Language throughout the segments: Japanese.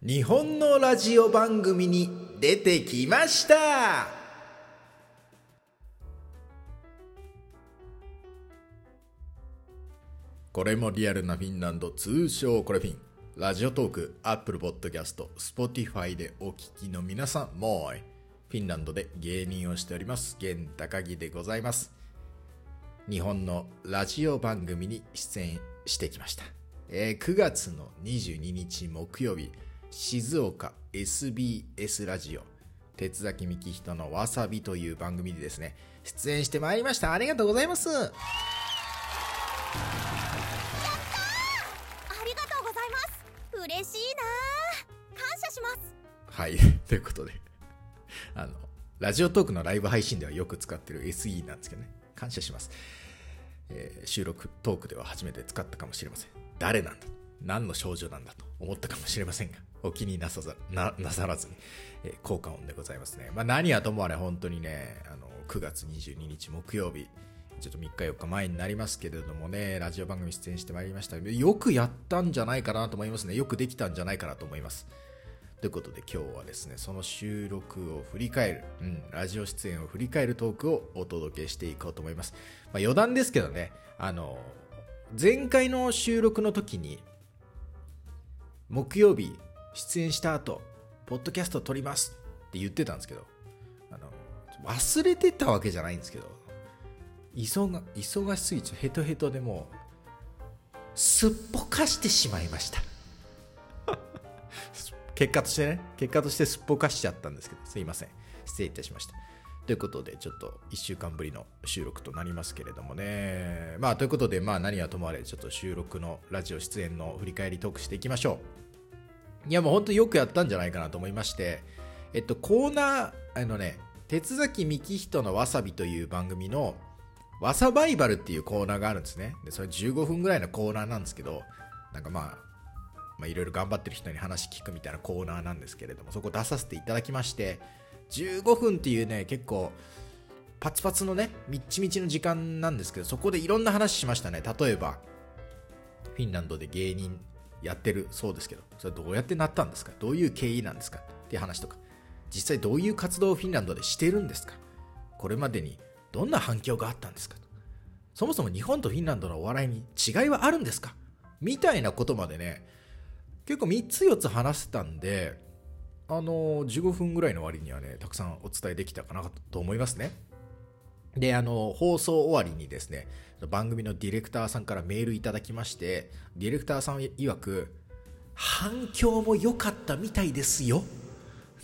日本のラジオ番組に出てきました。これもリアルなフィンランド通称これフィン。ラジオトークアップルポッドキャスト Spotify でお聞きの皆さんもうフィンランドで芸人をしております。源高木でございます。日本のラジオ番組に出演してきました、えー9月の22日木曜日。静岡 SBS ラジオ。鉄崎幹人のわさびという番組でですね出演してまいりました。ありがとうございます。ありがとうございます。嬉しいな。感謝します。はい。ということであのラジオトークのライブ配信ではよく使ってる SE なんですけどね。感謝します、えー収録トークでは初めて使ったかもしれません。誰なんだ。何の少女なんだと思ったかもしれませんがお気になさざななさらずに、えー効果音でございますね、まあ、何はともあれ本当にねあの9月22日木曜日ちょっと3日4日前になりますけれどもねラジオ番組出演してまいりましたよくやったんじゃないかなと思いますね。よくできたんじゃないかなと思います。ということで今日はですねその収録を振り返る、うん、ラジオ出演を振り返るトークをお届けしていこうと思います、まあ、余談ですけどねあの前回の収録の時に木曜日出演した後ポッドキャスト撮りますって言ってたんですけどあの忘れてたわけじゃないんですけど忙忙しすぎちゃヘトヘトでもうすっぽかしてしまいました。結果としてね結果としてすっぽかしちゃったんですけどすいません。失礼いたしました。ということでちょっと1週間ぶりの収録となりますけれどもね。まあということでまあ何はともあれちょっと収録のラジオ出演の振り返りトークしていきましょう。いやもう本当よくやったんじゃないかなと思いましてえっとコーナーあのね鉄崎幹人のわさびという番組のわさバイバルっていうコーナーがあるんですね。でそれ15分ぐらいのコーナーなんですけどなんかまあまあ、いろいろ頑張ってる人に話聞くみたいなコーナーなんですけれどもそこ出させていただきまして15分っていうね結構パツパツのねみっちみちの時間なんですけどそこでいろんな話しましたね。例えばフィンランドで芸人やってるそうですけどそれどうやってなったんですか？どういう経緯なんですか？っていう話とか。実際どういう活動をフィンランドでしてるんですか？これまでにどんな反響があったんですか？そもそも日本とフィンランドのお笑いに違いはあるんですか？みたいなことまでね結構3つ4つ話せたんであの15分ぐらいの割にはねたくさんお伝えできたかなと思いますね。であの放送終わりにですね番組のディレクターさんからメールいただきましてディレクターさん曰く反響も良かったみたいですよ。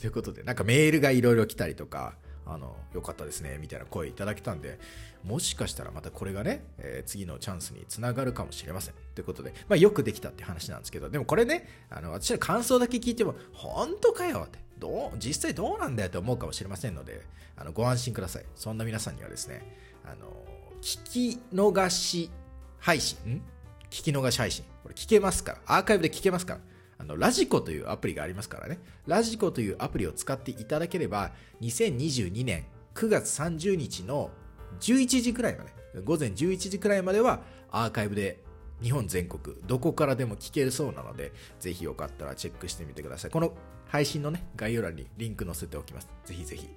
ということでなんかメールがいろいろ来たりとかあの良かったですねみたいな声いただけたんでもしかしたらまたこれがね、えー次のチャンスにつながるかもしれません。ということで、まあ、よくできたって話なんですけどでもこれねあの私の感想だけ聞いても本当かよって。どう実際どうなんだよと思うかもしれませんのであのご安心ください。そんな皆さんにはですねあの聞き逃し配信ん？聞き逃し配信。これ聞けますか？らアーカイブで聞けますか？らあのラジコというアプリがありますからね。ラジコというアプリを使っていただければ2022年9月30日の11時くらいまで午前11時くらいまではアーカイブで日本全国どこからでも聞けるそうなのでぜひよかったらチェックしてみてください。この配信のね概要欄にリンク載せておきます。ぜひぜひ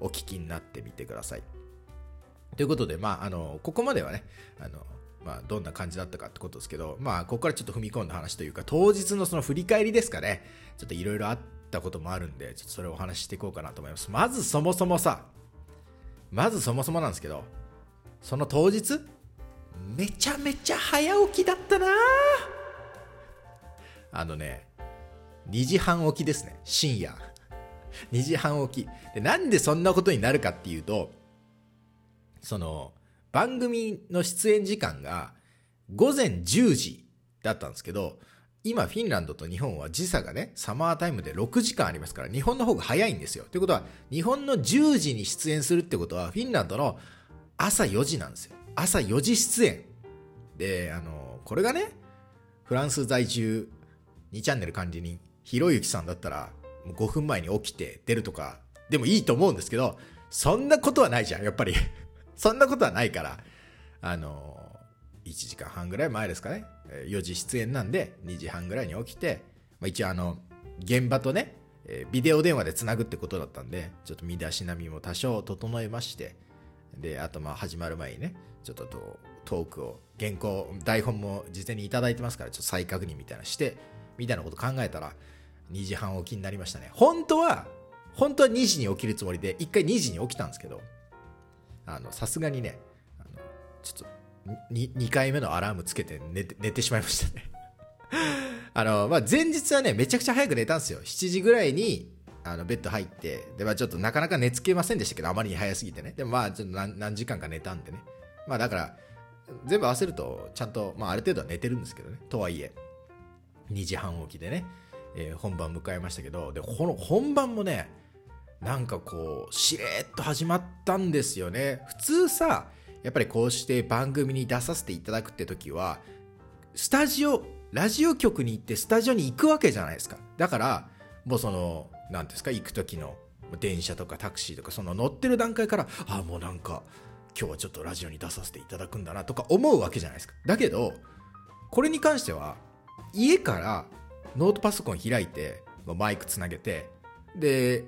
お聞きになってみてください。ということで、まあ、あの、ここまではね、あの、まあ、どんな感じだったかってことですけど、まあ、ここからちょっと踏み込んだ話というか、当日のその振り返りですかね、ちょっといろいろあったこともあるんで、ちょっとそれをお話ししていこうかなと思います。まずそもそもさ、まずそもそもなんですけど、その当日、めちゃめちゃ早起きだったなあのね、2時半起きですね、深夜。2時半起き。で、なんでそんなことになるかっていうと、その、番組の出演時間が午前10時だったんですけど、今フィンランドと日本は時差がね、サマータイムで6時間ありますから、日本の方が早いんですよ。ということは、日本の10時に出演するってことは、フィンランドの朝4時なんですよ。朝4時出演。で、あの、これがね、フランス在住2チャンネル管理人、ひろゆきさんだったら、もう5分前に起きて出るとか、でもいいと思うんですけど、そんなことはないじゃん、やっぱり。そんなことはないから、あの、1時間半ぐらい前ですかね。4時出演なんで、2時半ぐらいに起きて、まあ、一応あの、現場とね、ビデオ電話でつなぐってことだったんで、ちょっと身だしなみも多少整えまして、で、あとまあ始まる前にね、ちょっとトークを、原稿、台本も事前にいただいてますから、ちょっと再確認みたいなして、みたいなこと考えたら、2時半起きになりましたね。本当は、本当は2時に起きるつもりで、1回2時に起きたんですけど、あの、さすがにね、あのちょっと 2, 回目のアラームつけて寝て寝てしまいましたね。あの、まあ、前日はね、めちゃくちゃ早く寝たんですよ。7時ぐらいに、あの、ベッド入って、で、まあ、ちょっとなかなか寝つけませんでしたけど、あまりに早すぎてね。でもまあ、ちょっと何時間か寝たんでね。まあ、だから、全部合わせると、ちゃんと、まあ、ある程度は寝てるんですけどね。とはいえ、2時半起きでね、えー本番迎えましたけど、で、この本番もね、なんかこう、しれっと始まったんですよね。普通さ、やっぱりこうして番組に出させていただくって時は、スタジオ、ラジオ局に行ってスタジオに行くわけじゃないですか。だから、もうその、なんていうんですか、行く時の電車とかタクシーとか、その乗ってる段階から、あ、もうなんか、今日はちょっとラジオに出させていただくんだなとか思うわけじゃないですか。だけど、これに関しては、家からノートパソコン開いて、マイクつなげて、で、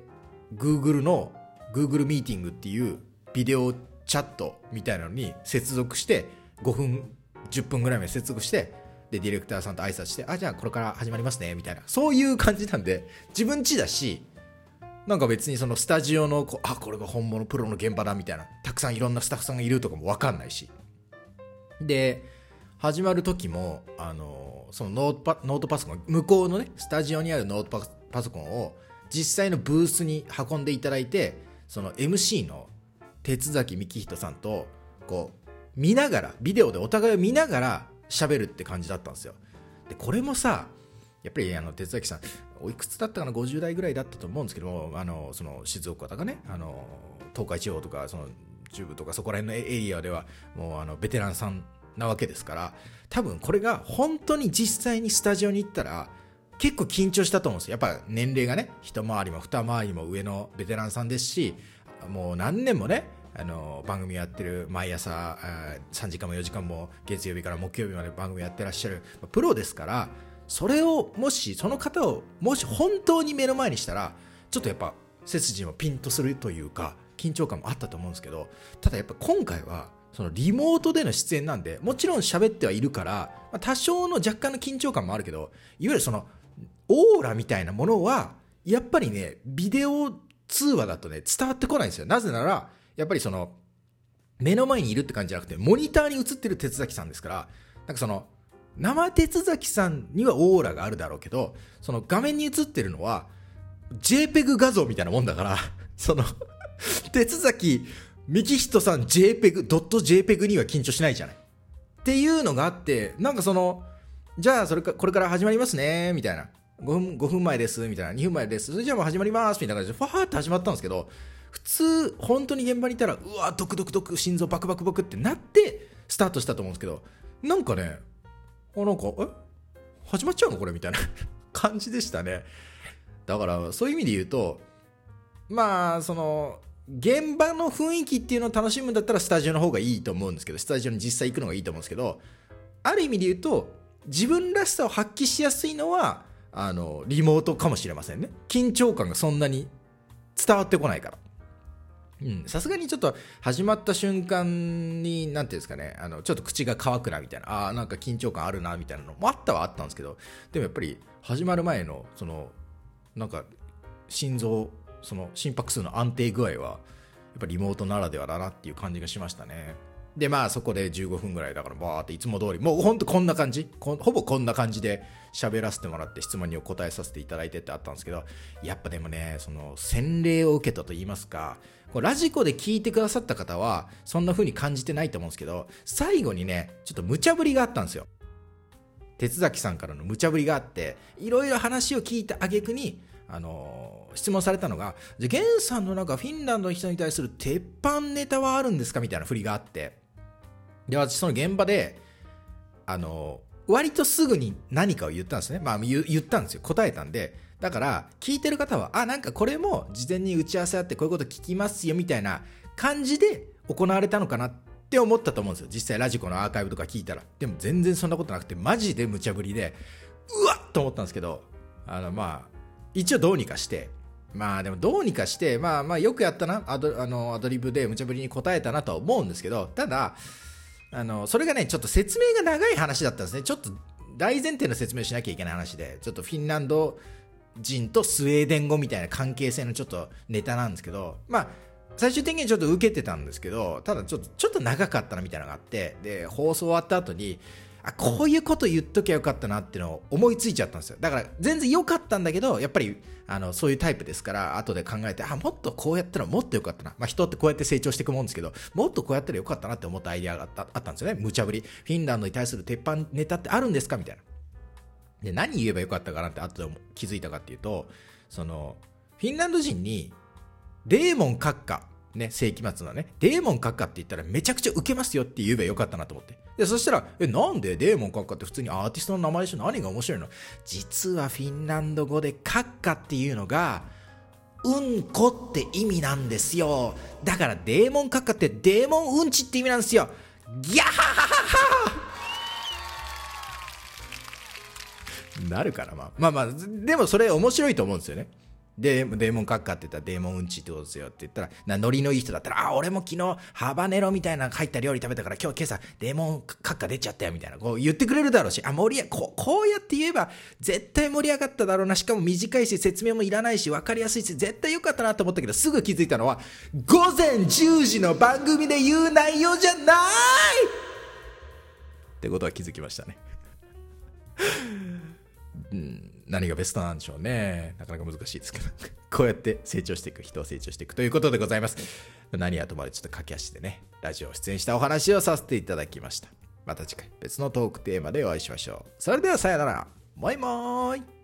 Google の Google ミーティングっていうビデオチャットみたいなのに接続して、5分、10分ぐらいまで接続して、で、ディレクターさんと挨拶して、あ、じゃあこれから始まりますね、みたいな。そういう感じなんで、自分家だし、なんか別にそのスタジオのこ、あ、これが本物プロの現場だみたいな、たくさんいろんなスタッフさんがいるとかもわかんないし。で、始まる時も、あの、そのノートパノートパソコン、向こうのね、スタジオにあるノートパパソコンを実際のブースに運んでいただいて、その MC の鉄崎幹人さんと、こう、見ながら、ビデオでお互いを見ながら喋るって感じだったんですよ。で、これもさ、やっぱりあの鉄崎さん、おいくつだったかな、50代ぐらいだったと思うんですけども、あのその静岡とかね、あの東海地方とか、その中部とか、そこら辺のエリアでは、もうあのベテランさんなわけですから、多分これが本当に実際にスタジオに行ったら、結構緊張したと思うんですよ。やっぱ年齢がね、一回りも二回りも上のベテランさんですし、もう何年もね、あの番組やってる毎朝3時間も4時間も月曜日から木曜日まで番組やってらっしゃるプロですからそれをもしその方をもし本当に目の前にしたらちょっとやっぱ背筋もピンとするというか緊張感もあったと思うんですけどただやっぱ今回はそのリモートでの出演なんでもちろん喋ってはいるから、多少の若干の緊張感もあるけどいわゆるそのオーラみたいなものはやっぱりねビデオ通話だとね伝わってこないんですよ。なぜならやっぱりその目の前にいるって感じじゃなくてモニターに映ってる鉄崎さんですからなんかその生鉄崎さんにはオーラがあるだろうけどその画面に映ってるのは JPEG 画像みたいなもんだから その鉄崎幹人さん JPEG、ドット JPEG には緊張しないじゃない。っていうのがあってなんかそのじゃあそれかこれから始まりますねみたいな。5分 ,5 分前ですみたいな。2分前です。それじゃあもう始まりますみたいな感じでファーって始まったんですけど普通本当に現場にいたらうわドクドクドク心臓バクバクバクってなってスタートしたと思うんですけどなんかねあなんかえ？始まっちゃうのこれみたいな 感じでしたね。だからそういう意味で言うとまあその現場の雰囲気っていうのを楽しむんだったらスタジオの方がいいと思うんですけどスタジオに実際行くのがいいと思うんですけどある意味で言うと自分らしさを発揮しやすいのはあのリモートかもしれませんね。緊張感がそんなに伝わってこないから。さすがにちょっと始まった瞬間に何ていうんですかね。あのちょっと口が乾くなみたいな。ああなんか緊張感あるなみたいなのもあったはあったんですけど。でもやっぱり始まる前のそのなんか心臓その心拍数の安定具合はやっぱリモートならではだなっていう感じがしましたね。でまあそこで15分ぐらいだからバーっていつも通りもうほんとこんな感じほぼこんな感じで喋らせてもらって質問にお答えさせていただいてってあったんですけどやっぱでもねその洗礼を受けたと言いますかラジコで聞いてくださった方はそんな風に感じてないと思うんですけど最後にねちょっと無茶ぶりがあったんですよ。鉄崎さんからの無茶ぶりがあっていろいろ話を聞いた挙句にあのー質問されたのがじゃゲンさんのなんかフィンランドの人に対する鉄板ネタはあるんですかみたいな振りがあってで私その現場であの割とすぐに何かを言ったんですね。まあ言言ったんですよ。答えたんで。だから聞いてる方はあなんかこれも事前に打ち合わせあってこういうこと聞きますよみたいな感じで行われたのかなって思ったと思うんですよ。実際ラジコのアーカイブとか聞いたら。でも全然そんなことなくてマジで無茶ぶりでうわっと思ったんですけど。あのまあ一応どうにかして。まあでもどうにかしてまあまあよくやったなアドあのアドリブで無茶ぶりに答えたなとは思うんですけど。ただあのそれがねちょっと説明が長い話だったんですね。ちょっと大前提の説明をしなきゃいけない話で。ちょっとフィンランド人とスウェーデン語みたいな関係性のちょっとネタなんですけど。まあ最終的にちょっと受けてたんですけどただちょっとちょっと長かったなみたいなのがあって。で放送終わった後にあこういうこと言っときゃよかったなっていうのを思いついちゃったんですよ。だから全然良かったんだけどやっぱりあのそういうタイプですから後で考えてあもっとこうやったらもっと良かったな、まあ、人ってこうやって成長していくもんですけどもっとこうやったらよかったなって思ったアイデアがあったあったんですよね。無茶ぶり。フィンランドに対する鉄板ネタってあるんですか？みたいな。で何言えばよかったかなって後で気づいたかっていうとそのフィンランド人にデーモン閣下ね、世紀末のね、デーモン閣下って言ったらめちゃくちゃウケますよって言えばよかったなと思って。で、そしたら、え、なんでデーモン閣下って普通にアーティストの名前でしょ何が面白いの？実はフィンランド語で閣下っていうのが、うんこって意味なんですよ。だからデーモン閣下ってデーモンうんちって意味なんですよ。ギャハハハハなるからまあまあまあでもそれ面白いと思うんですよねで、デーモン閣下って言ったらデーモンうんちってことですよって言ったら、なノリのいい人だったら、あ、俺も昨日ハバネロみたいな入った料理食べたから今日今朝デーモン閣下出ちゃったよみたいな、こう言ってくれるだろうし、あ、盛りこう、こうやって言えば絶対盛り上がっただろうな、しかも短いし説明もいらないし分かりやすいし、絶対良かったなと思ったけど、すぐ気づいたのは、午前10時の番組で言う内容じゃないってことは気づきましたね。うん何がベストなんでしょうね。なかなか難しいですけど、こうやって成長していく、人を成長していくということでございます。何はともあれちょっと駆け足でね、ラジオ出演したお話をさせていただきました。また次回別のトークテーマでお会いしましょう。それではさよなら。バイバーイ。